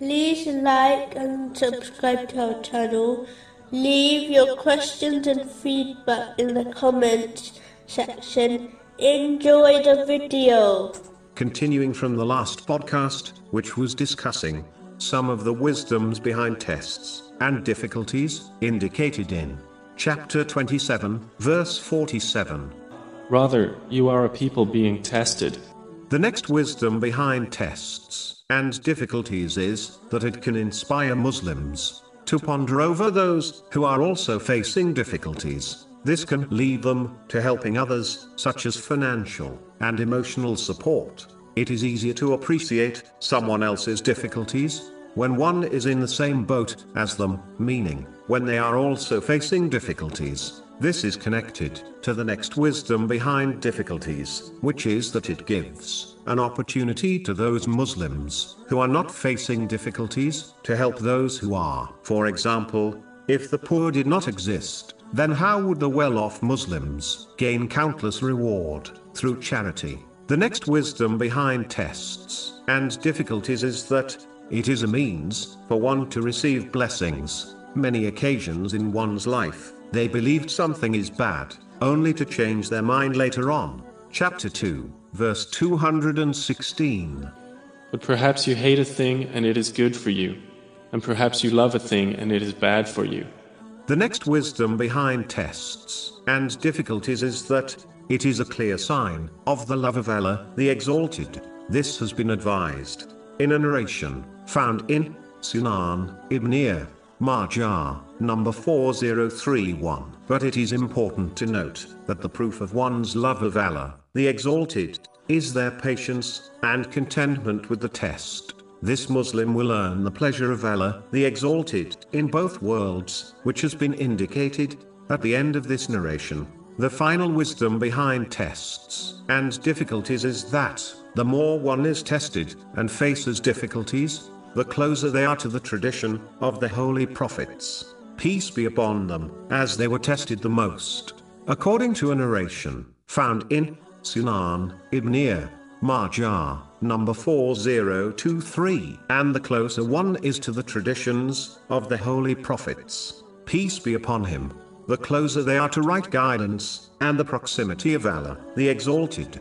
like and subscribe to our channel. Leave your questions and feedback in the comments section. Enjoy the video. Continuing from the last podcast, which was discussing some of the wisdoms behind tests and difficulties indicated in chapter 27, verse 47. Rather, you are a people being tested. The next wisdom behind tests and difficulties is that it can inspire Muslims to ponder over those who are also facing difficulties. This can lead them to helping others, such as financial and emotional support. It is easier to appreciate someone else's difficulties when one is in the same boat as them, meaning when they are also facing difficulties. This is connected to the next wisdom behind difficulties, which is that it gives an opportunity to those Muslims who are not facing difficulties to help those who are. For example, if the poor did not exist, then how would the well off Muslims gain countless reward through charity? The next wisdom behind tests and difficulties is that it is a means for one to receive blessings. Many occasions in one's life, they believed something is bad, only to change their mind later on. Chapter 2, verse 216. But perhaps you hate a thing and it is good for you, and perhaps you love a thing and it is bad for you. The next wisdom behind tests and difficulties is that it is a clear sign of the love of Allah, the Exalted. This has been advised in a narration found in Sunan Ibn Majah, number 4031. But it is important to note that the proof of one's love of Allah, the Exalted, is their patience and contentment with the test. This Muslim will earn the pleasure of Allah, the Exalted, in both worlds, which has been indicated at the end of this narration. The final wisdom behind tests and difficulties is that the more one is tested and faces difficulties, the closer they are to the tradition of the holy prophets, peace be upon them, as they were tested the most. According to a narration found in Sunan Ibn Majah, number 4023, and the closer one is to the traditions of the holy prophets, peace be upon him, the closer they are to right guidance and the proximity of Allah, the Exalted.